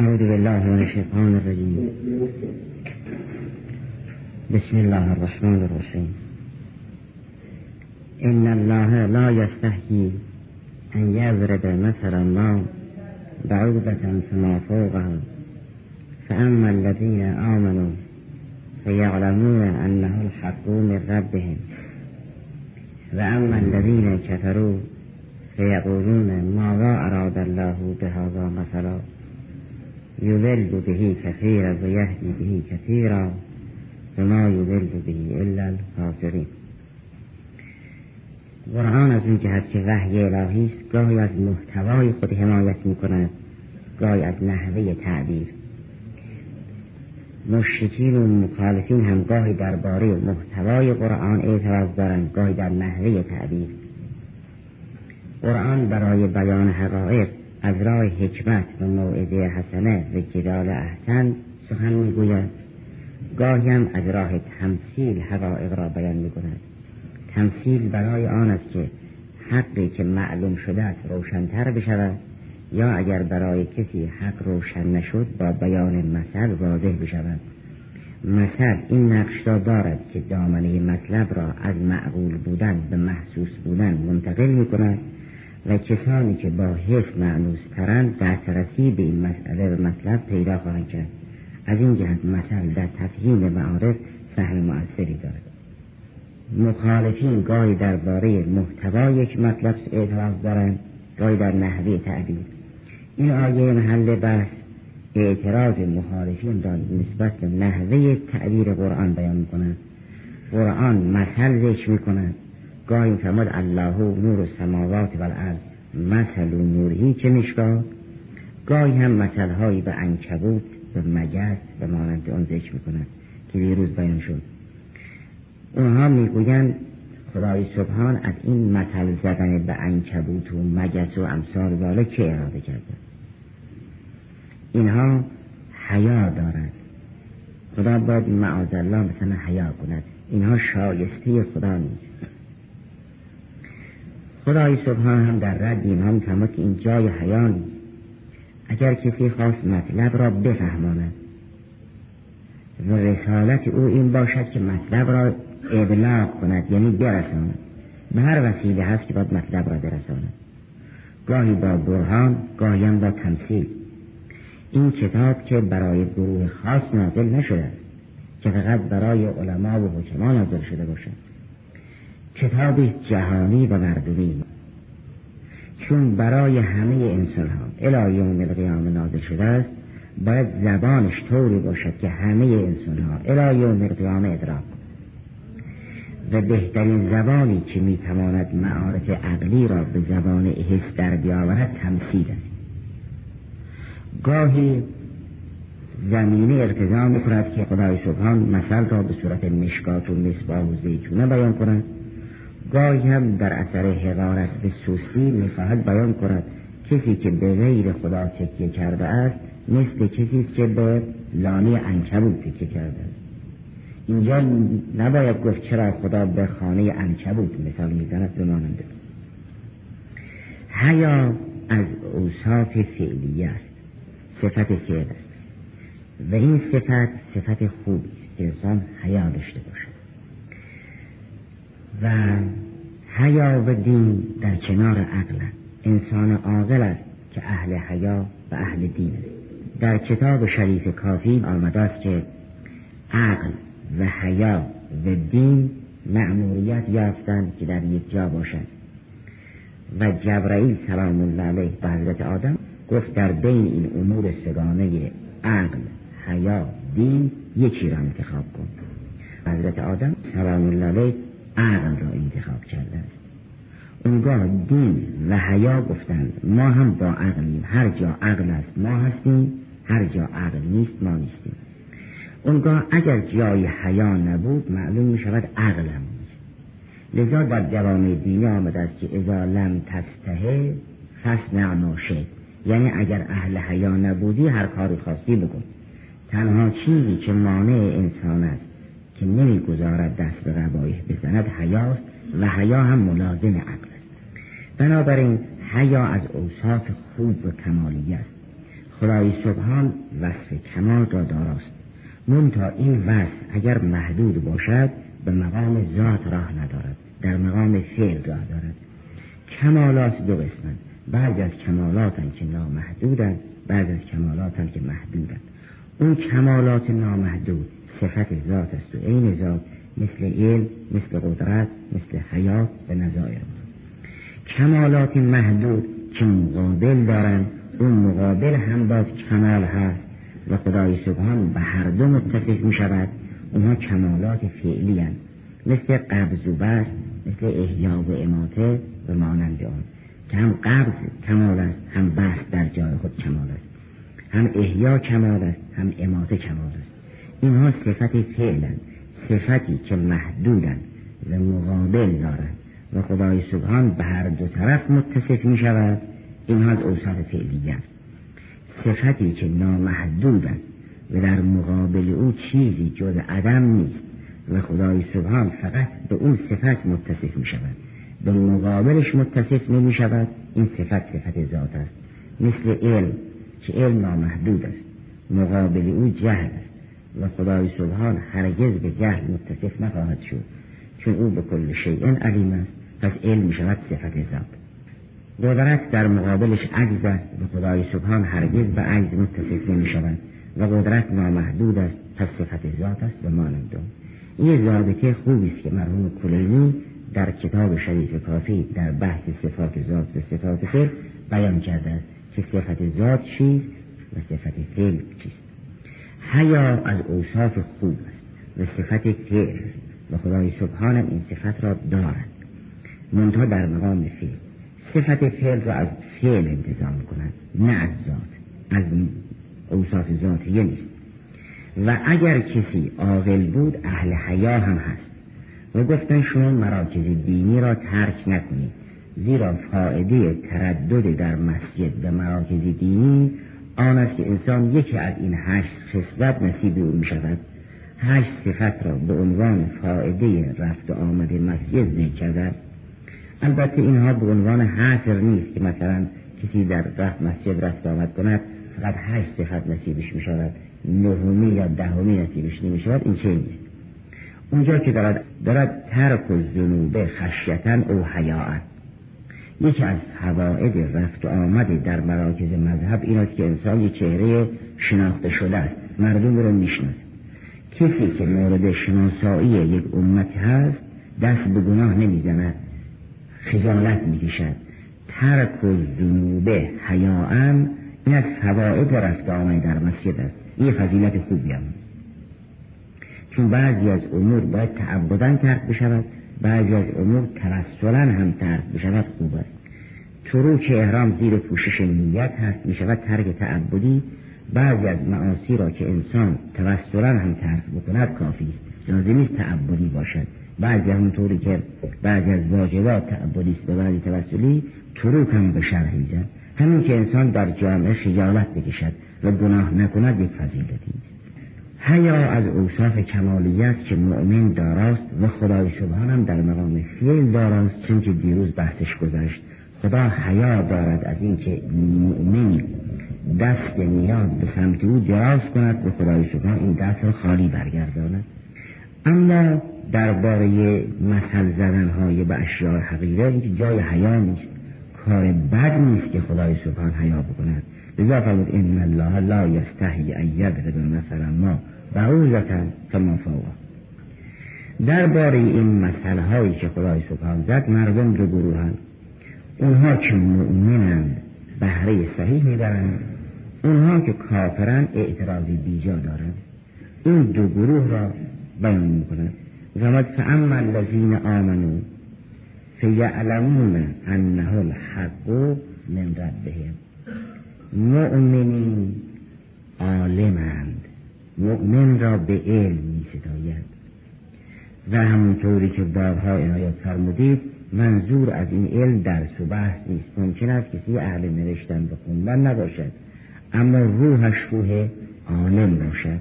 أعوذ بالله من الشيطان الرجيم. بسم الله الرحمن الرحيم. إن الله لا يستحيي أن يضرب مثلا ما بعوضة فما فوقها. فأما الذين آمنوا فيعلمون أنه الحق من ربهم. وأما الذين كفروا فيقولون ماذا أراد الله بهذا مثلا؟ يذل به كثيرا ويهدي به كثيرا وما يذل به إلا الفاسقين قرآن از اون جهت که وحی الهی است گاهی از محتوای خود حمایت می کند گاهی از نحوه تعبیر. مشرکین و مخالفین هم گاهی درباره محتوای قرآن اعتراض دارند گاهی در نحوه تعبیر. قرآن برای بیان حقایق از راه حکمت و موعظه حسنه و جدال احسن سخن می‌گوید. گاهی هم از راه تمثیل حقایق را بیان می‌کند. تمثیل برای آن است که حقی که معلوم شده است روشنتر بشود یا اگر برای کسی حق روشن نشد با بیان مثل واضح بشود. مثل این نقش را دارد که دامنه مطلب را از معقول بودن به محسوس بودن منتقل می کند و کسانی که با حس معنوس ترند دسترسی به این مسئله و مطلب پیدا خواهند کرد. از این جهت مثل در تفهیم معارف سهم مؤثری دارد. مخالفین گاهی درباره محتوا یک مطلب اعتراض دارند گاهی در نحوه تعبیر. این آیه محل بحث اعتراض مخالفین را نسبت به نحوه تعبیر قرآن بیان می کند قرآن مثل ذکر می کند گاهی فرماد الله نور و سماوات و الارض مثل و نورهی که میشکاد گاهی هم مثلهایی به انکبوت به مجز و مانند آن ذکر می‌کنند که دیروز بیان شد. اونها می‌گویند خدای سبحان از این مثل زدن به انکبوت و مجس و امثال والا چه اراده کرده؟ اینها حیا دارد خدا باید معاذ الله مثلا حیا کند. اینها شایسته خدا نیست. خدای سبحان هم در رد اینها میفرماد که این جای حیا نیست اگر کسی خواست مطلب را بفهماند. و رسالت او این باشد که مطلب را ابلاغ کند یعنی برساند. به هر وسیله هست که باید مطلب را برساند. گاهی با برهان گاهی هم با تمثیل. این کتاب که برای گروه خاص نازل نشده که فقط برای علما و حکما نازل شده باشد. کتابی جهانی و مردمی چون برای همه انسان ها الهی یوم القیامه نازل شده است باید زبانش طوری باشد که همه انسان ها الهی یوم ادراک و بهترین زبانی که می‌تواند معارف عقلی را به زبان حس در بیاورد تمثیل است. گاهی زمینه ارتضا می‌کند که خدای سبحان مثل را به صورت مشکات و مصباح و زیتونه بیان کند. گاهی هم در اثر حقارت به سوستی می‌خواهد بیان کند. کسی که به غیر خدا تکیه کرده است مثل کسی است که به لانه انکبوت تکیه کرده است. اینجا نباید گفت چرا خدا به خانه انکبوت مثال می‌زند به ماننده حیا از اوصاف فعلی است صفت فعل است. و این صفت صفت خوبی است انسان حیا داشته باشد. و حیا و دین در کنار عقل انسان عاقل است که اهل حیا و اهل دین است. در کتاب شریف کافی آمده است که عقل و حیا و دین معموریت یافتند که در یک جا باشد و جبرائیل سلام الله علیه به حضرت آدم گفت در بین این امور سگانه عقل حیا دین یکی را انتخاب کن. حضرت آدم سلام الله علیه عقل را انتخاب کرده است اونگاه دین و حیا گفتند ما هم با عقلیم هر جا عقل است ما هستیم. هر جا عقل نیست ما نیستیم. اونگاه اگر جای حیا نبود معلوم می شود عقل هم نیست. لذا در جوامع دینی آمده است که اذا لم تستهه فصنع ما یعنی اگر اهل حیا نبودی هر کاری خواستی بکن. تنها چیزی که مانع انسان است که نمی‌گذارد دست به قبایح بزند حیاست و حیا هم ملازم عقل است. بنابراین حیا از اوصاف خوب و کمالی است. خدای سبحان وصف کمال را داراست. منتها این وصف اگر محدود باشد به مقام ذات راه ندارد در مقام فعل راه دارد. کمالات دو قسمند بعضی از کمالات که نامحدودند بعضی از کمالات که محدودند اون کمالات نامحدود صفت ذات است و عین ذات مثل علم مثل قدرت مثل حیات به نظایر کمالات محدود که مقابل دارند اون مقابل هم باز کمال هست و خدای سبحان به هر دو متصف می شود. اونها کمالات فعلی هست مثل قبض و بر مثل احیا و اماته و مانند آن. که هم قبض کمال است هم بحث در جای خود کمال است. هم احیا کمال است هم اماته کمال است. اینها صفت فعلند صفتی که محدودند و مقابل دارند و خدای سبحان به هر دو طرف متصف می شود. اینها از اوصاف فعلیه صفتی که نامحدودند و در مقابل او چیزی جز عدم نیست و خدای سبحان فقط به اون صفت متصف می شود. به مقابلش متصف نمی شود. این صفت صفت ذات است. مثل علم که علم نامحدود است. مقابل او جهل و خدای سبحان هرگز به جهل متصف نخواهد شد. چون او به کل شیء علیم است پس علم شود صفت ذات. قدرت در مقابلش عجز است و خدای سبحان هرگز به عجز متصف نمی شود و قدرت نامحدود است پس صفت ذات است و مانند این ضابطه خوبی است که مرحوم کلینی در کتاب شریف کافی در بحث صفات ذات و صفات فعل بیان کرده است که صفت ذات چیست و صفت فعل چیست. حیا از اوصاف خوب است و صفت فعل و خدای سبحان این صفت را دارد. منتها در مقام فعل صفت فعل را از فعل انتظام کند نه از ذات. از اوصاف ذاتیه نیست. و اگر کسی عاقل بود اهل حیا هم هست. و گفتن شما مراکز دینی را ترک نکنید زیرا فائده تردد در مسجد به مراکز دینی آن است که انسان یکی از این هشت خصلت نصیب او می شود هشت صفت را به عنوان فائده رفت و آمد مسجد ذکر کرده البته اینها به عنوان حصر نیست که مثلا کسی در رفت مسجد رفت آمد کند فقط هشت صفت نصیبش می شود نهمی یا دهمی نصیبش نمی شود این چه نیست؟ اونجا که دارد, دارد ترک و زنوبه خشیتن او حیاعت یکی از فواید رفت و آمد در مراکز مذهب این است که انسان یک چهره شناخته شده است. مردم رو می‌شناسه. کسی که مورد شناسایی یک امت هست دست به گناه نمی‌زند. خجالت می‌کشد. ترک و زنوبه حیاءن این از فواید رفت آمد در مسجد است. این فضیلت خوبی هم. چون بعضی از امور باید تعبدن ترک بشود بعضی از امور توسلا هم ترک بشود خوب است. تروک احرام زیر پوشش نیت هست می شود ترک تعبدی. بعضی از معاصی را که انسان توسلا هم ترک بکند کافی است. لازمی تعبدی باشد. بعضی همونطوری که بعضی از واجبات تعبدی است و بعضی توسلی تروک هم به شرحی زد همین که انسان در جامعه خجالت بکشد و گناه نکند یک فضیلتی است. حیا از اوصاف کمالی است که مؤمن داراست و خدای سبحان هم در مقام فیل داراست چون که دیروز بحثش گذشت. خدا حیا دارد از اینکه مؤمن دست نیاز به سمت او دراز کند به خدای سبحان این دست را خالی برگرداند. اما درباره مثل زدن به اشیاء حقیقه اینکه جای حیا نیست کار بد نیست که خدای سبحان حیا بکند. لذا فرمود ان الله لا یستحی ان یضرب مثلا ما بعوزتا کما فوقه درباره این مسئله هایی که خدای سبحان زد مردم دو گروهند. اونها که مؤمنند بهره صحیح می‌برند اونها که کافرند اعتراضی بیجا دارند این دو گروه را بیان می‌کنند زماد فاما الذین آمنوا فیعلمون انه الحق من ربهم. مؤمنین عالمند. مؤمن را به علم می ستاید و همونطوری که بارها عنایت فرمودید منظور از این علم درس و بحث نیست. ممکن است کسی اهل نوشتن به خوندن نباشد اما روحش روح عالم باشد.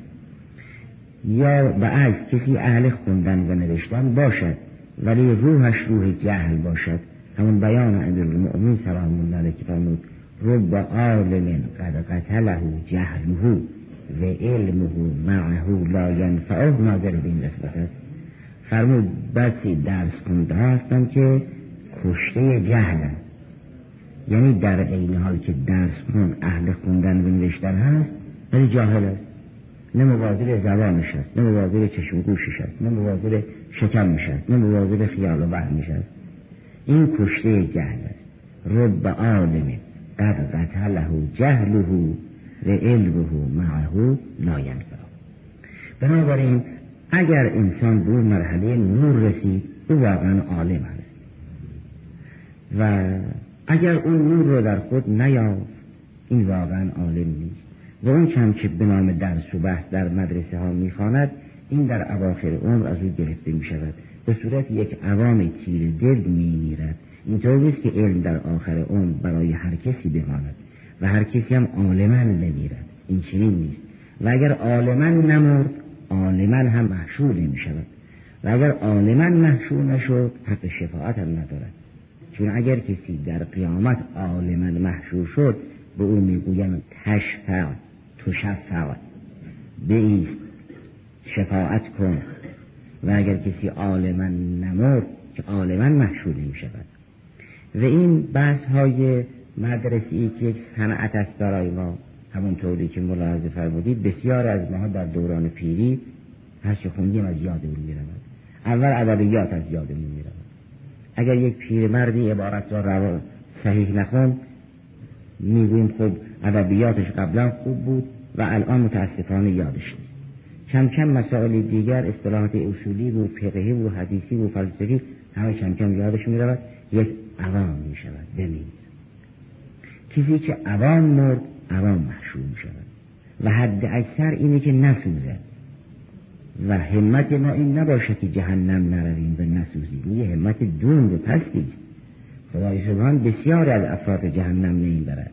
یا به از کسی اهل خوندن و نوشتن باشد ولی روحش روح جهل باشد. همون بیان امیر المؤمنین سلام الله علیه که فرمود رب عالم قد قتله جهله و علمه معه لا ینفعه ناظر به این است. فرمود بسی درس کنده هستن که کشته جهل یعنی در این حال که درس کن اهل خوندن و نوشتن هست ولی جاهل است. نه مواظب زبانش هست نه مواظب چشم گوشش نه مواظب شکمش هست نه مواظب خیال و وهمش هست این کشته جهل است. رب عالم قد قتله جهله و علمه معه لا ینفع. بنابراین اگر انسان به مرحله نور رسید او واقعا عالم است. و اگر اون نور رو در خود نیافت این واقعا عالم نیست. و اون چند که به نام درس و بحث در مدرسه ها می‌خواند این در اواخر عمر از او گرفته می شود به صورت یک عوام تیر دل می میرد اینطور نیست که علم در آخر عمر برای هر کسی بماند و هر کسی هم عالما نمیرد این چنین نیست. و اگر عالما نمرد عالما هم محشور می شود و اگر عالما محشور نشد حق شفاعت هم ندارد. چون اگر کسی در قیامت عالما محشور شد به او می‌گویم تشفع تشفع. بیست شفاعت کن. و اگر کسی عالما نمرد که عالما محشور می شود و این بحث های مدرسی که یک صنعت است برای ما همونطوری که ملاحظه فرمودید بسیار از ما در دوران پیری هر چه خوندیم از یادمون می رود اول ادبیات از یادمون می رود اگر یک پیرمردی عبارت را روا صحیح نخوند می‌گوییم خب ادبیاتش قبلا خوب بود و الان متاسفانه یادش نیست. کم کم مسائل دیگر اصطلاحات اصولی و فقهی و حدیثی و فلسفی همه کم کم یادش می رود یک عوام می شود بمیر کسی که عوام مرد عوام محشور می شود و حد اکثر اینه که نسوزد و همت ما این نباشه که جهنم نرویم و نسوزیم یه همت دون و پستی خدای سبحان بسیار از افراد جهنم نمی‌برد.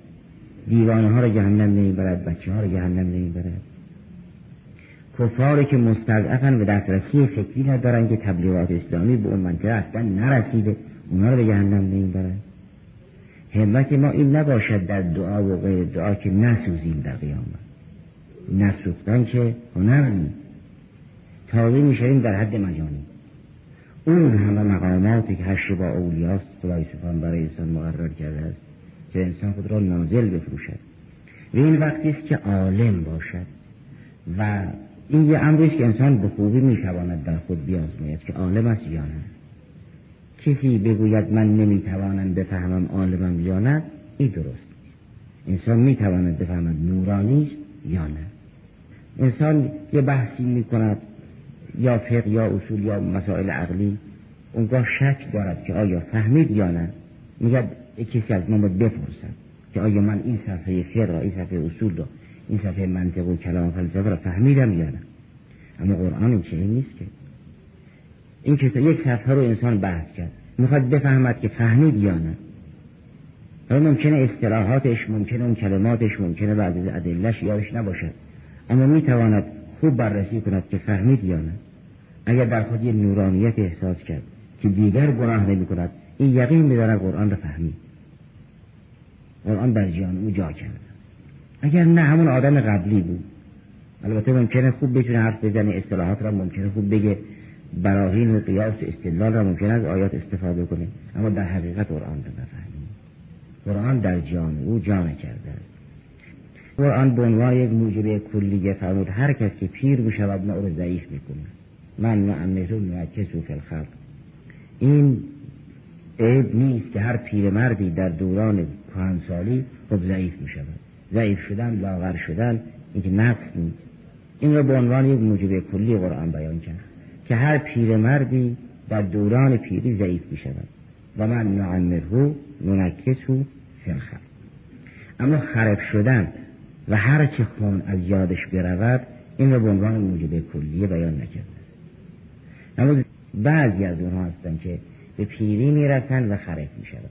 دیوانه ها را جهنم نمی‌برد بچه ها را جهنم نمی‌برد. کفاری که مستضعفن و دسترسی فکری ندارن که تبلیغات اسلامی به اون منطقه اصلا نرسیده اونا رو به جهنم نمی‌برد همت ما این نباشد در دعا و غیر دعا که نسوزیم در قیامت نسوختن که هنر نیست. تازه می‌شویم در حد مجانی. اون همه مقاماتی که هشت با اولیاست خدای سبحان برای انسان مقرر کرده است که انسان خود را نازل بفروشد. و این وقتی است که عالم باشد. و این یه امریست که انسان به خوبی می‌تواند در خود بیازماید که عالم است یا نه کسی بگوید من نمی‌توانم بفهمم عالمم یا نه این درست نیست. انسان می‌تواند بفهمد نورانی یا نه. انسان یه بحثی می‌کند یا فقه یا اصول یا مسائل عقلی اونگاه شک دارد که آیا فهمید یا نه. میگه کسی از باید بپرسد که آیا من این صفحه فقه را این صفحه اصول را این صفحه منطق و کلام فلسفه را فهمیدم یا نه. اما قرآن این چنین نیست که این که یک صفحه رو انسان بحث کرد. می‌خواد بفهمد که فهمید یا نه. حالا ممکنه اصطلاحاتش ممکنه اون کلماتش ممکنه بعض از ادلش یادش نباشد. اما می‌تواند خوب بررسی کند که فهمید یا نه. اگر در خود یه نورانیت احساس کرد که دیگر گناه نمی کند این یقین میدارد قرآن را فهمید. قرآن در جان او جا کرد اگر نه همون آدم قبلی بود. البته ممکنه خوب بتونه حرف بزنه اصطلاحات را ممکنه خوب بگه. براهین و قیاس و استدلال را ممکن از آیات استفاده کنه اما در حقیقت قرآن را نفهمید قرآن در جان او جا کرده است. قرآن به عنوان یک موجب کلیه فرمود هر کس که پیر بشود ما او را ضعیف می‌کنه من معمه و فی الخلق. این عیب نیست که هر پیرمردی در دوران کهنسالی خب ضعیف می شود ضعیف شدن لاغر شدن این که نقص نیست. این را به عنوان یک موجب کلی قرآن بیان کرد. که هر پیرمردی در دوران پیری ضعیف می شود. و من نعمره ننکسو الخلق اما خرب شدن و هر چه خون از یادش برود این را به عنوان موجب کلیه بیان نکرده. اما بعضی از اونها هستن که به پیری می‌رسن و خرف می‌شوند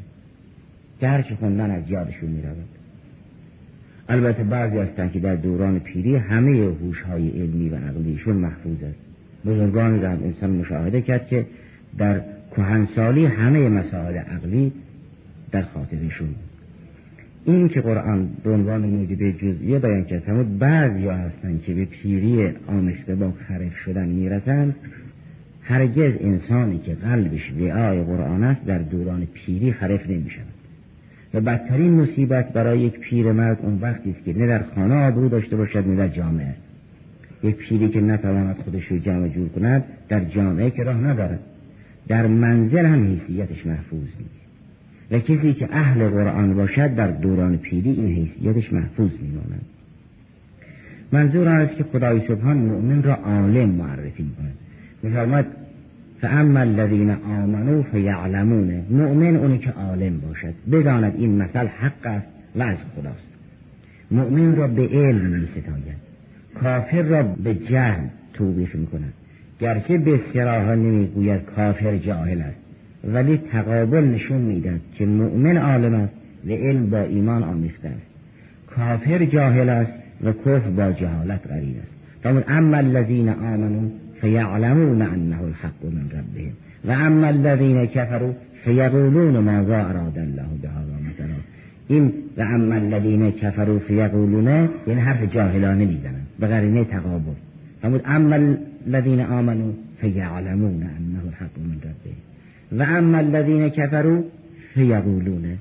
که هرچی خوندن از یادشون می‌رود البته بعضی هستن که در دوران پیری همه هوش های علمی و عقلیشون محفوظ است. بزرگان را هم انسان مشاهده کرد که در کهنسالی همه مسائل عقلی در خاطرشون این که قرآن به عنوان موجب جزئیه بیان کرد فرمود بعضی ها هستن که به پیری آمیخته با خرف شدن می‌رسند. هرگز انسانی که قلبش وعای قرآن است در دوران پیری خرف نمی شود و بدترین مصیبت برای یک پیرمرد اون وقتی است که نه در خانه آبرو داشته باشد نه در جامعه. یک پیری که نتواند خودش رو جمع جور کند در جامعه که راه ندارد. در منزل هم حیثیتش محفوظ نیست. و کسی که اهل قرآن باشد در دوران پیری این حیثیتش محفوظ میماند. منظور است که خدای سبحان مؤمن را عالم معرفی می‌کند. میفرماد فاما الذین آمنوا فیعلمون مؤمن اونی که عالم باشد. بداند این مثل حق است و از خداست. مؤمن را به علم می ستاید کافر را به جهل توبیخ می کند گرچه به سراحا نمی گوید کافر جاهل است ولی تقابل نشون میدن که مؤمن عالم است و علم با ایمان آمیخته است. کافر جاهل است و کفر با جهالت غریب است. اما الذین آمنوا فیعلمون انه الحق من ربهم و اما الذین کفروا فیقولون ماذا اراد الله بهذا مثلا. این و اما الذین کفروا فیقولون یعنی حرف جاهلانه می‌زنن به قرینه تقابل. فرمود اما الذین آمنوا فیعلمون انه الحق من ربهم و اما الذین کفروا فیقولون.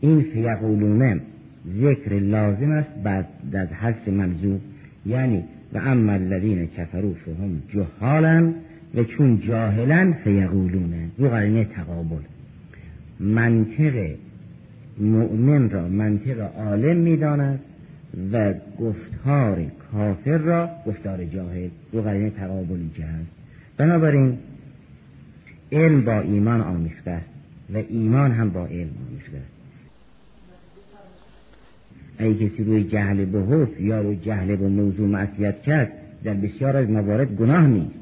این فیقولون ذکر لازم است بعد از حذف منظور یعنی و اما الذین کفروا فهم جهالا و چون جاهلا فیقولون. رو قرینه تقابل. منطق مؤمن را منطق عالم می‌داند. و گفتار کافر را گفتار جاهل رو قرینه تقابلی که هست بنابراین علم با ایمان آمیخته است و ایمان هم با علم آمیخته است. ای کسی روی جهل به حکم یا روی جهل به موضوع معصیت کرد در بسیار از موارد گناه نیست.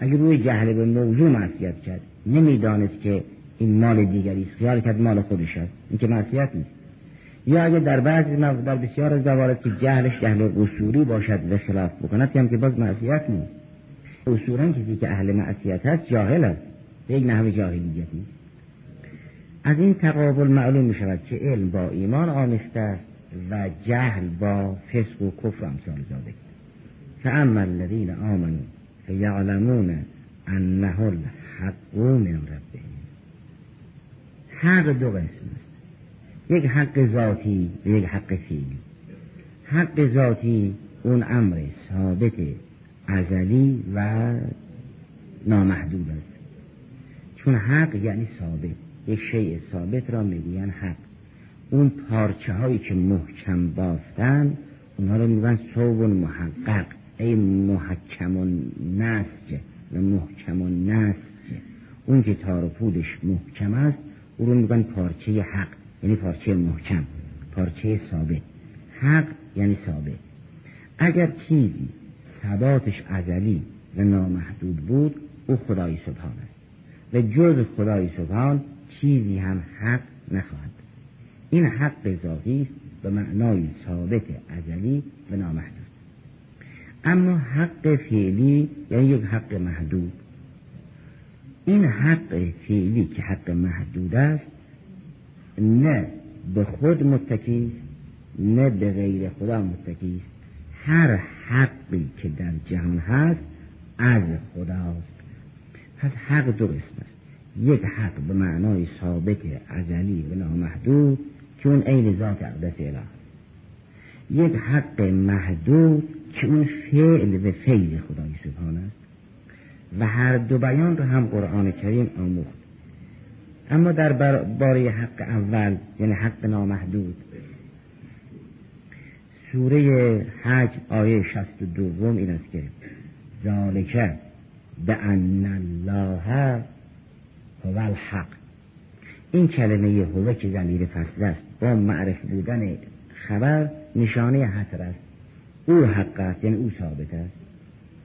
اگر روی جهل به موضوع معصیت کرد نمی‌دانست که این مال دیگری است. خیال کرد مال خودش است. این که معصیت نیست. یا اگر در بعضی در بسیار از موارد که جهلش جهل قصوری باشد و خلاف بکند هم که باز معصیت نیست. اصولا کسی که اهل معصیت هست جاهل است. یک نحو جاهلیتی. از این تقابل معلوم می شود که علم با ایمان آمیخته و جهل با فسق و کفر امثال ذالک فاما الذین آمنوا فیعلمون انه الحق من ربهم. حق دو قسم است یک حق ذاتی و یک حق فیلی حق ذاتی اون امر ثابت ازلی و نامحدود است. چون حق یعنی ثابت. یک شیء ثابت را می‌گوین حق. اون پارچه هایی که محکم بافتن اونها رو میگن صوب محقق. ای محکم و نسج و محکم و نسج. اون که تار پودش محکم است او رو میگن پارچه حق. یعنی پارچه محکم پارچه ثابت. حق یعنی ثابت. اگر چیزی ثباتش ازلی و نامحدود بود او خدای سبحان است. و جز خدای سبحان چیزی هم حق نخواهد. این حق ذاتی است به معنای ثابت ازلی و نامحدود. اما حق فعلی یعنی یک حق محدود. این حق فعلی که حق محدود است نه به خود متکی نه به غیر خدا متکی است هر حقی که در جهان هست از خداست. پس حق دو قسم است. یک حق به معنای ثابت ازلی و نامحدود که اون عین ذات اقدس اله یک حق محدود که اون فعل و فیل خدای سبحان است. و هر دو بیان رو هم قرآن کریم آموخت. اما در باره حق اول یعنی حق نامحدود. سوره حج آیه شست و دوم این است که ذالکه به ان الله هو الحق. این کلمه هو که زمیر فصل است با معرف بودن خبر نشانه حسر است. او حق است یعنی او ثابت است.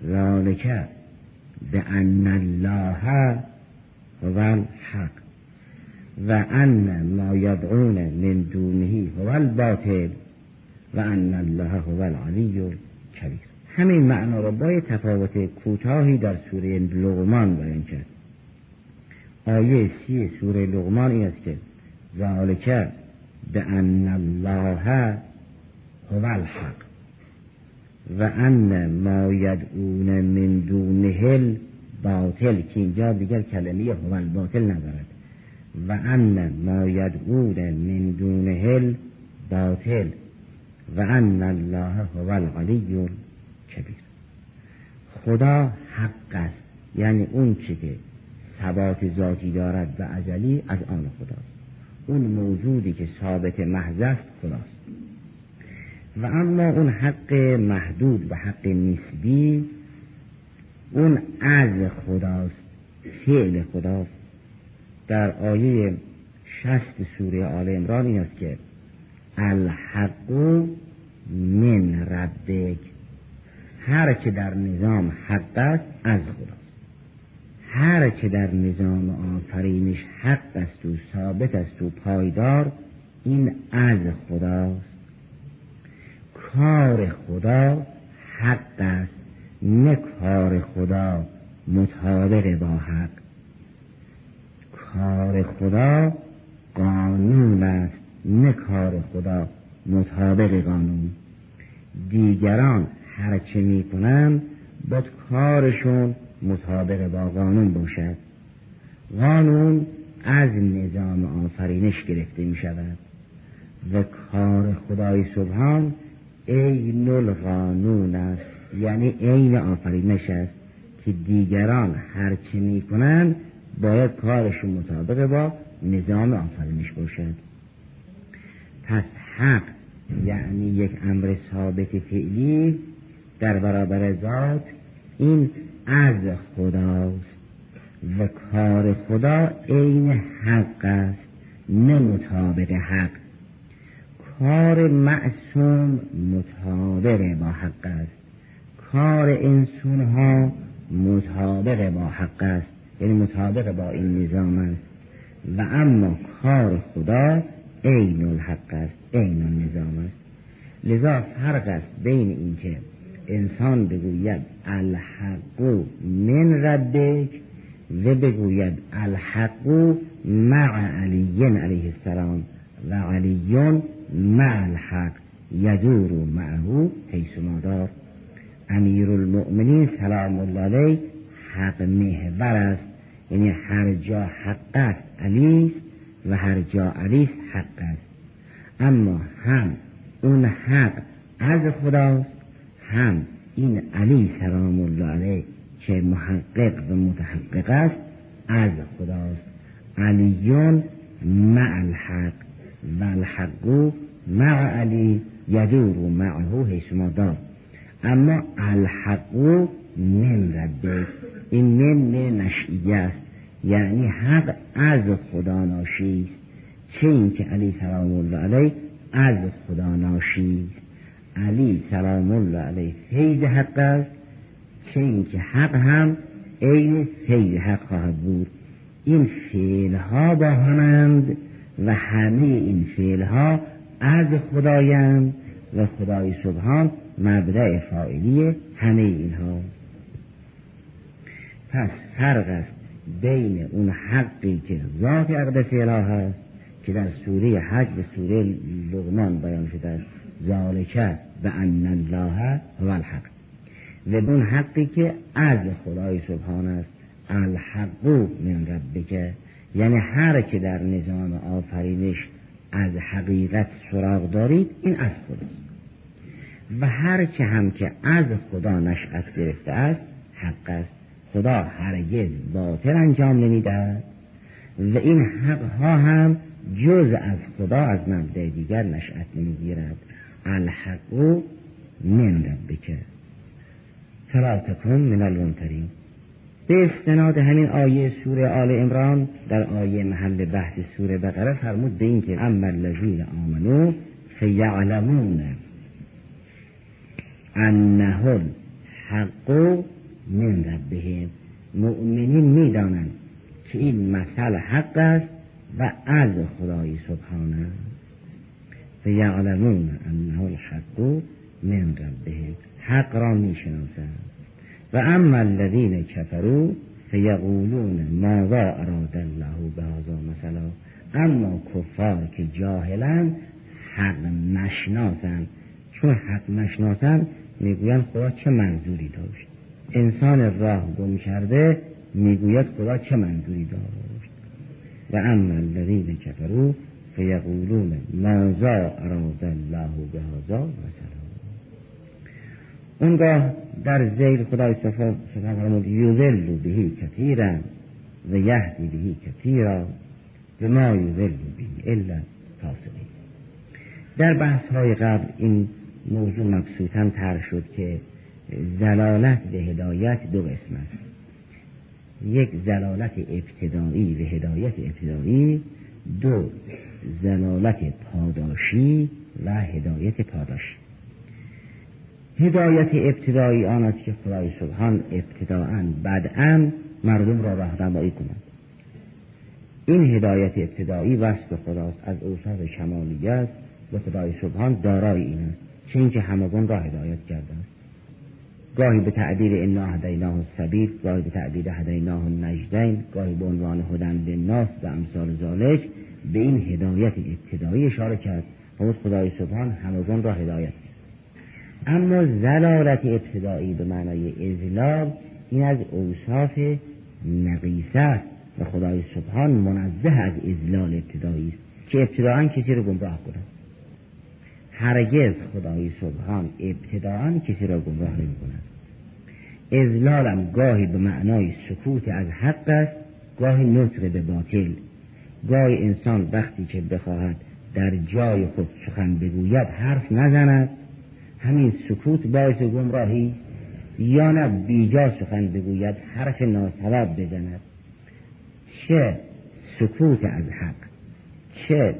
ذالکه به ان الله هو الحق. و ان ما یدعون من دونه هو الباطل و ان الله هو العلی کبیر همین معنا را با تفاوت کوتاهی در سوره لغمان بیان کرد. آیه سی سوره لغمان این است که ذالک به ان الله هو الحق و ان ما یدعون من دونه باطل که اینجا دیگر کلمه هو الباطل ندارد. و ان ما یدعون من دونه باطل و ان الله هو العلی کبیر خدا حق است. یعنی اون چی که ثبات ذاتی دارد و ازلی از آن خداست. اون موجودی که ثابت محض است خداست. و اما اون حق محدود و حق نسبی اون از خداست. فعل خداست. در آیه شست سوره آل امران این است که الحق من ربک. هر که در نظام حق است از خداست. هر که در نظام آفرینش حق است و ثابت است و پایدار این از خداست. کار خدا حق است نه کار خدا مطابق با حق. کار خدا قانون است نه کار خدا. مطابق قانون. دیگران هر چه می‌کنند باید کارشون مطابق با قانون باشد. قانون از نظام آفرینش گرفته می شود و کار خدای سبحان عین القانون است یعنی عین آفرینش است که دیگران هر چه می کنند باید کارشون مطابق با نظام آفرینش باشد. پس حق یعنی یک امر ثابت فعلی در برابر ذات این از خداست و کار خدا عین حق است نه مطابق حق. کار معصوم مطابق با حق است. کار انسان ها مطابق با حق است. یعنی مطابق با این نظام است. و اما کار خدا عین الحق است عین النظام است. لذا فرق است بین اینکه انسان بگوید الحق من ربک و بگوید الحق مع علی علیه السلام و علی مع الحق یدور معه حیث مادار امیر المؤمنین سلام الله علیه حق محور است. یعنی هر جا حق است علی و هر جا علی حق است. اما هم اون حق از خداست هم این علی سلام الله علیه که محقق و متحقق است از خداست. علیون مع الحق و الحق مع علی یدور معه حیث دار. اما الحق من ربه این من نشعیه است یعنی حق از خدا ناشی است چه اینکه علی سلام الله علیه از خدا ناشی است علی سلام الله علیه فیض حق است. چه اینکه حق هم عین فیض حق خواهد بود. این فعل ها با همند و همه این فعل ها از خدایند و خدای سبحان مبدع فاعلی همه اینها پس فرق است بین اون حقی که ذات اقدس اله است که در سوره حج و سوره لغمان بیان شده است ذالکه و ان الله هو الحق. و اون حقی که از خدای سبحان است الحق من ربک. یعنی هر که در نظام آفرینش از حقیقت سراغ دارید این از خداست. و هر که هم که از خدا نشأت گرفته است حق است. خدا هرگز باطل انجام نمی‌دهد و این حق ها هم جز از خدا از مبدع دیگر نشأت نمی‌گیرد. الحق من ربک فلا تکن من الممترین به استناد همین آیه سوره آل امران در آیه محل بحث سوره بقره فرمود به اینکه اما الذین آمنو فیعلمون انه الحق من ربهم. مؤمنین می‌دانند که این مثل حق است و از خدای سبحانه است. فیعلمون انه الحق من ربهم. حق را می‌شناسند. و اما الذین کفروا فیقولون ماذا اراد الله بهذا مثلا. اما کفار که جاهلن حق نشناسن چون حق نشناسن می‌گویند خدا چه منظوری داشت؟ انسان راه گم کرده می‌گوید خدا چه منظوری داشت و اما الذین کفروا فیقولون ماذا اراد الله بهذا مثلا اونگاه در زیر خدای سبحانه فرمود یذل بهی کثیرا و یهدی بهی کثیرا به ما یذل بهی الا فاسقین. در بحث های قبل این موضوع مبسوطا تر شد که زلالت به هدایت دو قسم است. یک زلالت ابتدایی به هدایت ابتدایی دو زلالت پاداشی و هدایت پاداشی. هدایت ابتدایی آن است که خدای سبحان ابتداعا بدعا مردم را راهنمایی کند. این هدایت ابتدایی وصف خداست از اوصاف کمالی است و خدای سبحان دارای این است. چه اینکه همگان را هدایت کرده است. گاهی به تعبیر انا هدیناه السبیل گاهی به تعبیر هدیناه النجدین گاهی به عنوان هدن للناس و امثال ذالک به این هدایت ابتدایی اشاره کرد. و خدای سبحان همگان را هدایت کرد. اما زلالت ابتدایی به معنای ازلال این از اوصاف نقیصه است و خدای سبحان منزه از ازلال ابتدایی است که ابتداعا کسی رو گمراه کند هرگز خدای سبحان ابتداعا کسی را گمراه نمی کند ازلالم گاهی به معنای سکوت از حق است گاهی نطق به باطل. گاهی انسان وقتی که بخواهد در جای خود سخن بگوید حرف نزند همین سکوت باعث گمراهی یا نه بیجا سخن بگوید حرف ناسبب بزند چه سکوت از حق چه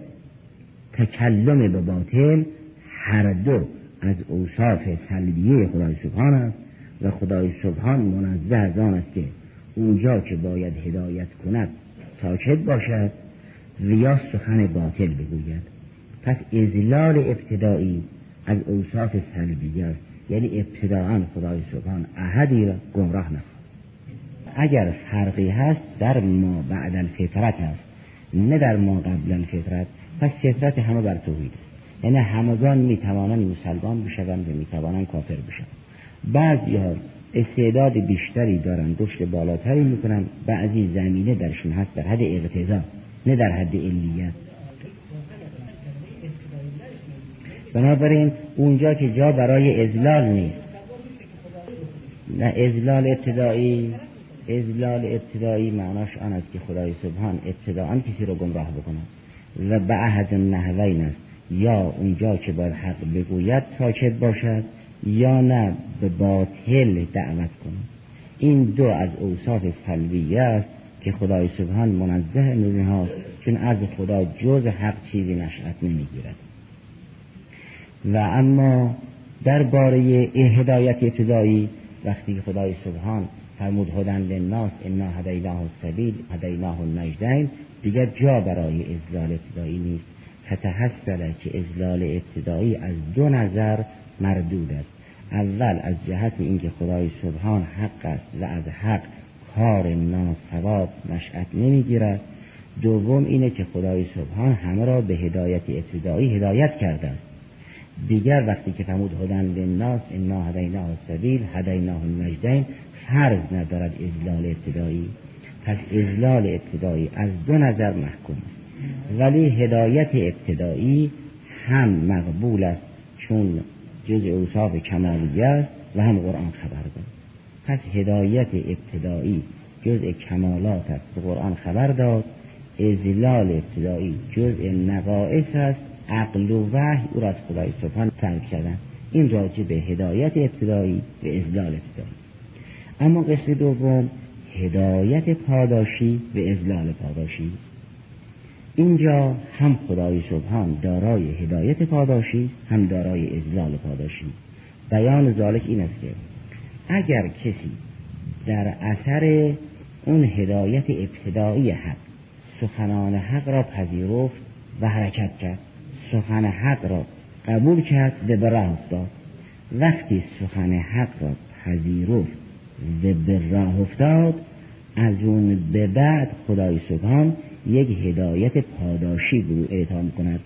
تکلم به باطل هر دو از اوصاف سلبیه خدای سبحان است. و خدای سبحان منزه از آن است که اونجا که باید هدایت کند ساکت باشد و یا سخن باطل بگوید. پس ازلال ابتدایی از اوصاف سلبیه است یعنی ابتداعا خدای سبحان احدی را گمراه نخواهد اگر فرقی هست در ما بعد الفطرت هست نه در ما قبل الفطرت. پس فطرت همه بر توحید است. یعنی همگان می‌توانند مسلمان بشوند و می‌توانند کافر بشوند. بعضی ها استعداد بیشتری دارند رشد بالاتری می‌کنن بعضی زمینه درشون هست در حد اقتضا نه در حد علیت. بنابراین اونجا که جا برای ازلال نیست. نه ازلال ابتدایی ازلال ابتدایی معناش آن است که خدای سبحان ابتداعا کسی رو گمراه بکنه و به عهد نحوین است. یا اونجا که باید حق بگوید ساکت باشد. یا نه به باطل دعوت کند این دو از اوصاف سلبیه است که خدای سبحان منزه نوری چون از خدا جز حق چیزی نشأت نمی‌گیرد. و اما درباره هدایت ابتدایی وقتی خدای سبحان فرمود هدن للناس انا هدیناه السبیل هدیناه النجدین دیگر جا برای ازلال ابتدایی نیست. فتحصل که ازلال ابتدایی از دو نظر مردود است. اول از جهت اینکه خدای سبحان حق است و از حق کار ناسواب نشأت نمی‌گیرد دوم اینه که خدای سبحان همه را به هدایت ابتدایی هدایت کرده است. دیگر وقتی که فرمود هدن للناس انا هدیناه السبیل هدیناه النجدین فرض ندارد ازلال ابتدایی. پس ازلال ابتدایی از دو نظر محکوم است. ولی هدایت ابتدایی هم مقبول است چون جز اوصاف کمالیه است و هم قرآن خبر داد. پس هدایت ابتدایی جزء کمالات است به قرآن خبر داد. ازلال ابتدایی جزء نقائص است عقل و وحی او را از خدای سبحان ترک کردن. این راجع به هدایت ابتدایی و ازلال ابتدایی. اما قسم دوم هدایت پاداشی و ازلال پاداشی. اینجا هم خدای سبحان دارای هدایت پاداشی هم دارای ازلال پاداشی. بیان ذالک این است که اگر کسی در اثر اون هدایت ابتدایی حق سخنان حق را پذیرفت و حرکت کرد سخن حق را قبول کرد و به راه افتاد. وقتی سخن حق را پذیرفت و به راه افتاد از اون به بعد خدای سبحان یک هدایت پاداشی به او اعطا کند.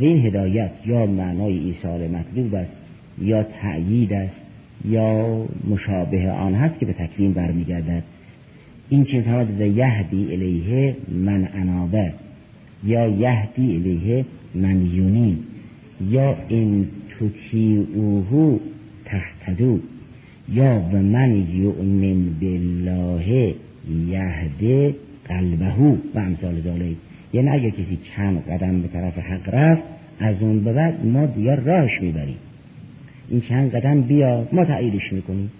و این هدایت یا معنای ایصال مطلوب است یا تأیید است یا مشابه آن هست که به تکوین برمیگردد. این چیز هم یهدی الیه من انابه یا یهدی الیه من یونی یا این تطیعوه تحتدو یا و من یؤمن بالله یهده قلبه و امثال ذالک یعنی اگر کسی چند قدم به طرف حق رفت از اون به بعد ما دیگر راهش می‌بریم. این چند قدم بیا ما تاییدش می‌کنیم.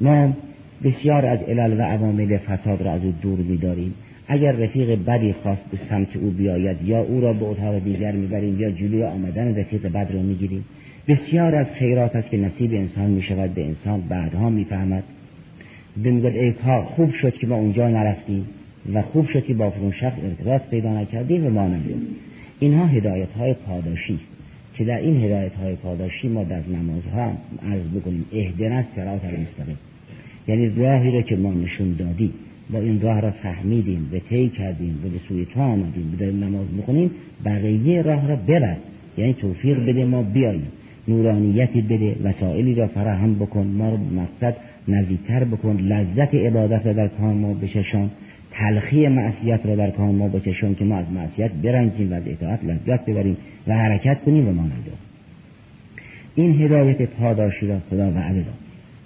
ما بسیار از علل و عوامل فساد را از او دور میداریم. اگر رفیق بدی خواست به سمت او بیاید یا او را به اتاق دیگر می‌بریم یا جلوی آمدن رفیق بد را می‌گیریم. بسیار از خیرات است که نصیب انسان می‌شود به انسان بعدها می‌فهمد. بمیگد ای کار خوب شد که ما اونجا نرفتیم. و خوب شد که با فرون شخص ارتباط پیدا نکردیم و ما اینها هدایت های پاداشی است که در این هدایت های پاداشی ما در نمازها عرض بکنیم اهدنا سرات المستقیم. یعنی راهی را که ما نشون دادیم با این راه را فهمیدیم و طی کردیم و به سوی تو آمدیم به نماز می‌کنیم بقیه راه را ببر. یعنی توفیق بده ما بیاییم نورانیتی بده وسائلی را فراهم بکن ما رو مقصد نزدیکتر بکن لذت عبادت را در کار ما بچشان تلخی معصیت را در کار ما بچشان که ما از معصیت برنجیم و از اطاعت لذت ببریم و حرکت کنیم و مانند این هدایت پاداشی را خدا وعده داد.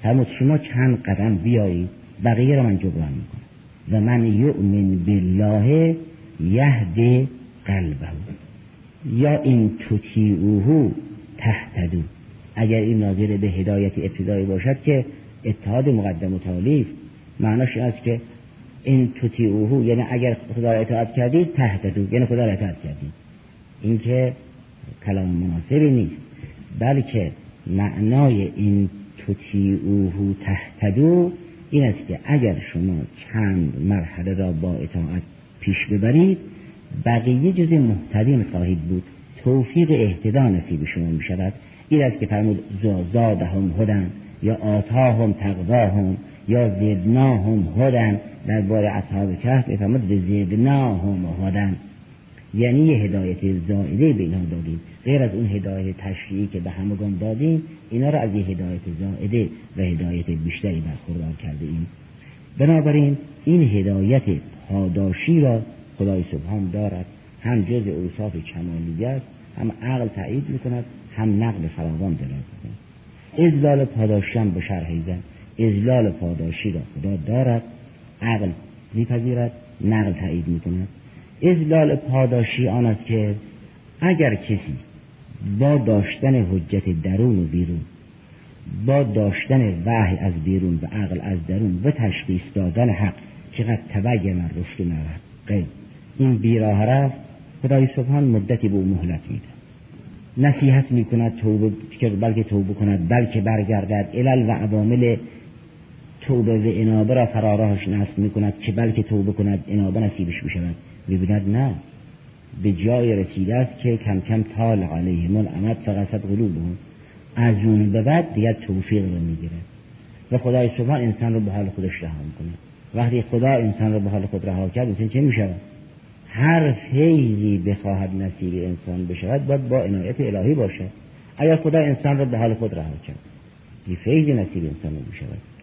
فرمود شما چند قدم بیایید بقیه را من جبران می‌کنم. و من یؤمن بالله یهد قلبه. یا این تطیعوه تهتدو اگر این ناظر به هدایت ابتدایی باشد که اتحاد مقدم و است معناش است که این تطیعوه یعنی اگر خدا را اطاعت کردید تهتدو یعنی خدا را اطاعت کردید این که کلام مناسبی نیست. بلکه معنای این تطیعوه تهتدو این است که اگر شما چند مرحله را با اطاعت پیش ببرید بقیه جز محتدین خواهید بود. توفیق اهتدا نصیب شما می شود این است که فرمود زادهم هدن یا آتاهم تقواهم. یا زدناهم هدن. در بار اصحاب کهف فرمود زدناهم هدن. یعنی یه هدایت زائده به اینها دادیم. غیر از اون هدایت تشریعی که به همگان دادیم اینا را از یه هدایت زائده و هدایت بیشتری برخوردار کرده ایم بنابراین این هدایت پاداشی را خدای سبحان دارد. هم جز اوصاف کمالیه است هم عقل تایید می‌کند هم نقل فراوان دلالت می‌کند. ازلال پاداشی هم به شرح ازلال پاداشی را خدا دارد عقل میپذیرد نقل تایید می‌کند. ازلال پاداشی آن است که اگر کسی با داشتن حجت درون و بیرون با داشتن وحی از بیرون و عقل از درون و تشخیص دادن حق چقدر تبین رشد نرد این بیراه رفت خدای سبحان مدتی به او مهلت میده. نصیحت می‌کند توبه که بلکه توبه کند بلکه برگردد علل و عوامل توبه و انابه را فراراهش نصب می‌کند که بلکه توبه کند انابه نصیبش بشود می‌بیند نه. به جای رسیده است که کم کم طال علیهم الامد فقصد قلوبهم. از اون به بعد دیگر توفیق رو می‌گیره و خدای سبحان انسان رو به حال خودش رها می‌کنه وقتی خدا انسان رو به حال خود رها کرد انسان چه می‌شود؟ هر فیضی بخواهد نصیب انسان بشود باید با عنایت الهی باشد. اگر خدا انسان را به حال خود رها کرد؟ این فیضی نصیب انسان بشود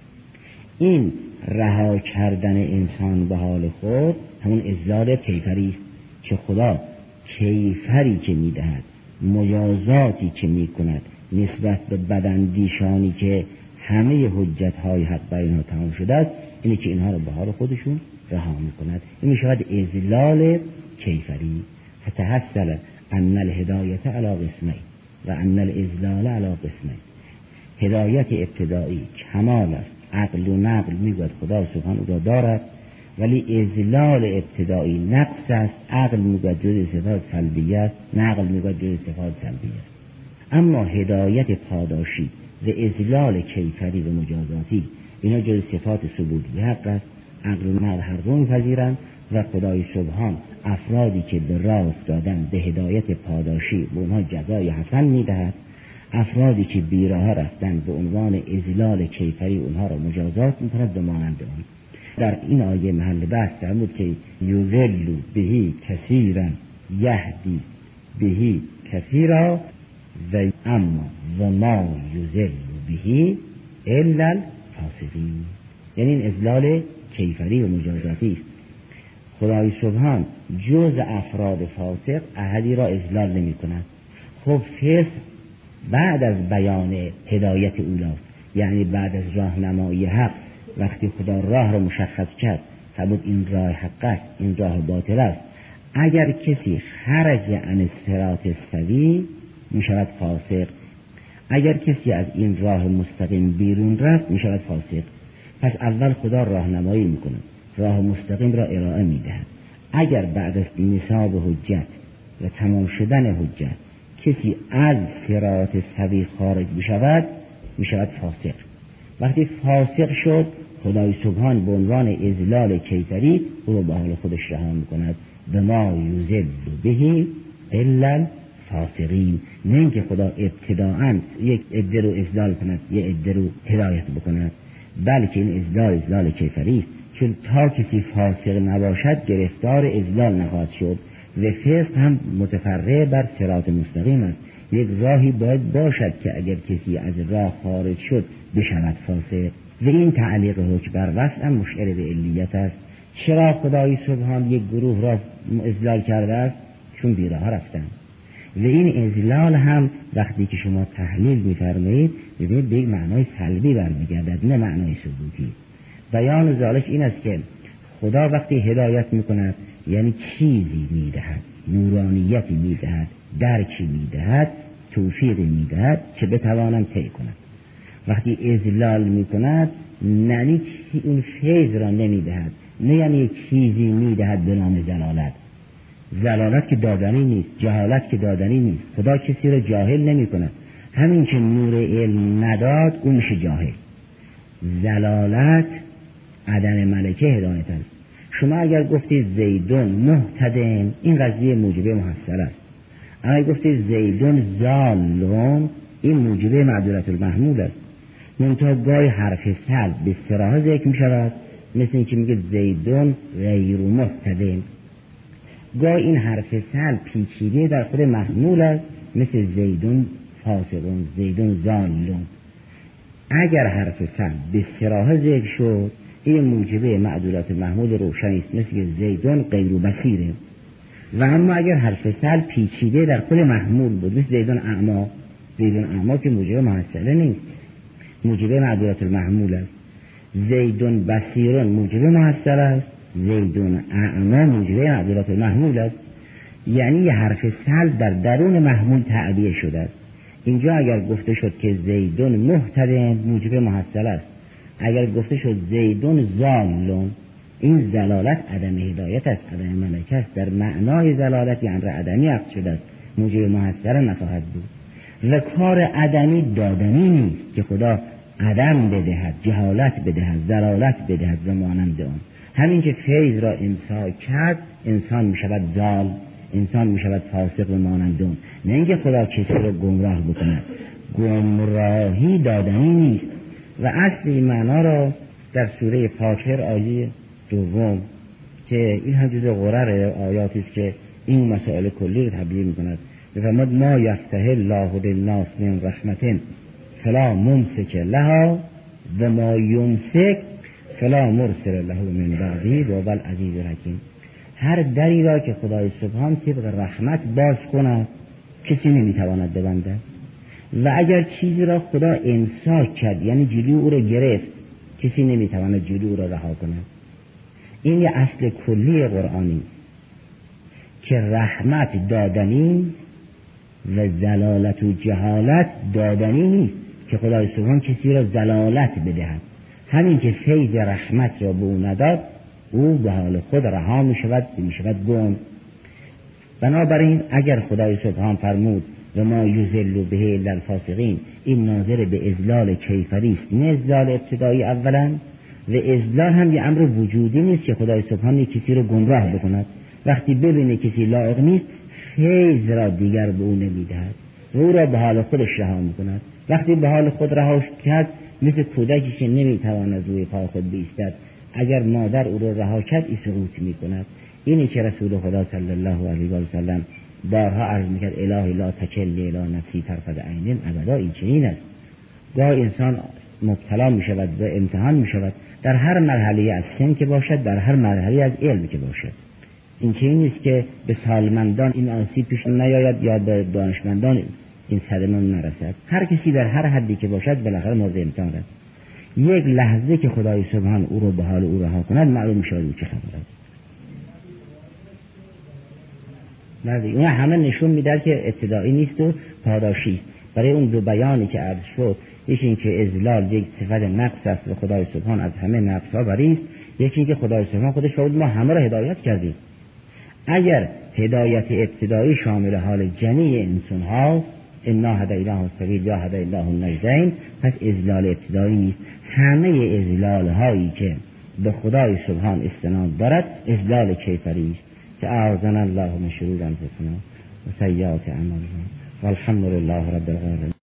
این رها کردن انسان به حال خود همون ازلال کیفری است که خدا کیفری که می‌دهد مجازاتی که می‌کند نسبت به بدندیشانی که همه حجت های حق بر اینها تمام شده است اینه که اینها رو به حال خودشون رها می‌کند. این می‌شود ازلال کیفری. فتحصل ان الهدایت علی قسمه و ان الازلال علی قسمه هدایت ابتدایی کمال است. عقل و نقل می‌گوید. خدا سبحان او را دارد. ولی ازلال ابتدایی نقص است. عقل می‌گوید جز صفات سلبیه است. نقل می‌گوید جز صفات سلبیه است. اما هدایت پاداشی و ازلال کیفری و مجازاتی اینا جز صفات ثبوتی حق است. عقل و نقل هر دو میپذیرند و خدای سبحان افرادی که به راه افتادن به هدایت پاداشی به اونها جزای حسن می‌دهد. افرادی که بیراه رفتن به عنوان ازلال کیفری اونها را مجازات می‌کند به مانند آن. در این آیه محل بحث فرمود که یوزلو بهی کثیرا یهدی بهی کثیرا و اما و ما یوزلو بهی الا الفاسقین. یعنی این ازلال کیفری و مجازاتی است. خدای سبحان جز افراد فاسق احدی را ازلال نمی کند خب فسق بعد از بیان هدایت اولاست یعنی بعد از راهنمایی حق وقتی خدا راه را مشخص کرد فرمود این راه حق است این راه باطل است. اگر کسی خرج عن سرات سوی می شود فاسق. اگر کسی از این راه مستقیم بیرون رفت می شود فاسق. پس اول خدا راهنمایی می کند راه مستقیم را ارائه می دهد اگر بعد از نصاب حجت و تمام شدن حجت کسی از سرات سوی خارج بشود می شود فاسق. وقتی فاسق شد خدای سبحان به عنوان ازلال کیفری او رو به حال خودش رها می کند به ما یوزد بهی الا فاسقین نه اینکه خدا ابتداعا یک عده رو ازلال کند یه عده رو هدایت بکند بلکه این ازلال ازلال کیفری است. چون تا کسی فاسق نباشد گرفتار ازلال نخواهد شد. و فسق هم متفرع بر سرات مستقیم است. یک راهی باید باشد که اگر کسی از راه خارج شد بشود فاسق. و این تعلیق حکم بر وصل هم مشعر به علیت است. چرا خدای سبحان یک گروه را ازلال کرده است؟ چون بیراه رفتن. و این ازلال هم وقتی که شما تحلیل میفرمایید ببینید به یک معنای سلبی برمیگردد نه معنای ثبوتی. بیان ذالک این است که خدا وقتی هدایت می‌کند یعنی چیزی می‌دهد نورانیتی می‌دهد درکی می‌دهد توفیقی می‌دهد که بتوانم طی کند وقتی ازلال می‌کند ننی اون فیض را نمی‌دهد نه یعنی چیزی می‌دهد به نام زلالت. زلالت که دادنی نیست جهالت که دادنی نیست. خدا کسی را جاهل نمی کند همین که نور علم نداد اون میشه جاهل. زلالت عدم ملکه هدایت است. شما اگر گفتید زیدون محتدم این قضیه موجبه محصل است. اگر گفتید زیدون زالون این موجبه معدولت المحمول است. منتها گاهی حرف سلب به سراح ذکر می شود مثل اینکه میگه زیدون غیر محتدم. گاهی این حرف سلب پیچیده در خود محمول است مثل زیدون فاسقون زیدون زالون. اگر حرف سلب به سراح ذکر شد این موجبه معدولات محمول روشنی است مثل زیدون غیر بسیره و اما اگر حرف سل پیچیده در خود محمول بود مثل زیدون اعما زیدون اعما که موجبه محصله نیست موجبه معدولات المحمول است. زیدون بسیرون موجبه محصل است زیدون اعما موجبه معدولات المحمول است. یعنی یه حرف سل در درون محمول تعبیه شده است. اینجا اگر گفته شد که زیدون محترم موجبه محصل است. اگر گفته شد زیدون زالون این زلالت عدم هدایت است. عدم ملکه است. در معنای زلالت یعنی عدمی عقد شده است. موجب محصر نخواهد بود. و کار عدمی دادنی نیست که خدا عدم بدهد جهالت بدهد زلالت بدهد و مانند آن. همین که فیض را امسا کرد انسان می شود زال انسان می شود فاسق و مانند اون نه اینکه خدا کسی را گمراه بکند. گمراهی دادنی نیست. و اصل این معنا را در سوره فاکر آیه دوم که این هم جز غرر آیاتی است که این مسائل کلی رو تبیین می‌کند. بفرماد ما یفته الله للناس من رحمت فلا ممسک لها و ما یمسک فلا مرسل له من بعدی و بل عزیز حکیم هر دری را که خدای سبحان طبق رحمت باز کند کسی نمی‌تواند ببنده و اگر چیزی را خدا امساک کرد یعنی جلو او را گرفت کسی نمی‌تواند جلو او را رها کند. این یه اصل کلی قرآنی که رحمت دادنی و زلالت و جهالت دادنی نیست که خدای سبحان کسی را زلالت بدهد. همین که فیض رحمت را به او نداد او به حال خود رها می شود می شود گم. بنابراین اگر خدای سبحان فرمود و ما یوزلو به الفاسقین این ناظر به ازلال کیفری است. نه ازلال ابتدایی اولا و ازلال هم یه امر وجودی نیست که خدای سبحان کسی رو گمراه بکند. وقتی ببینه کسی لایق نیست فیض را دیگر به او نمی‌دهد و او را به حال خودش رها می‌کند. وقتی به حال خود رها کرد مثل کودکی که نمی‌تواند روی پا خود بیستد. اگر مادر او رو رها کرد این سقوط می کند اینی که رسول خدا صلی الله علیه و سلم بارها عرض می‌کرد الهی لا تکلی الی نفسی طرفت عینین ابدا این چنین است. گاه انسان مبتلا می شود و امتحان می شود در هر مرحله از سن که باشد در هر مرحله از علم که باشد. این چه نیست که به سالمندان این آسیب پیش نیاید یا به دانشمندان این صدمه نرسد. هر کسی در هر حدی که باشد بالاخره مورد امتحان است. یک لحظه که خدای سبحان او رو به حال او رها کند معلوم شود او چه خبر است. بله اون همه نشون میده که ابتدایی نیست و پاداشی است. برای اون دو بیانی که عرض شد یکی اینکه ازلال یک صفت نقص است و خدای سبحان از همه نقص ها بری است یکی اینکه خدای سبحان خودش فرمود ما همه را هدایت کردیم. اگر هدایت ابتدایی شامل حال جنی انسان هاست انا هدیناه السبیل یا هدیناه النجدین پس ازلال ابتدایی نیست. همه ازلال هایی که به خدای سبحان استناد دارد ازلال کیفری است. فأعوذنا الله من شرور أنفسنا وسيئات أعمالنا والحمد لله رب العالمين.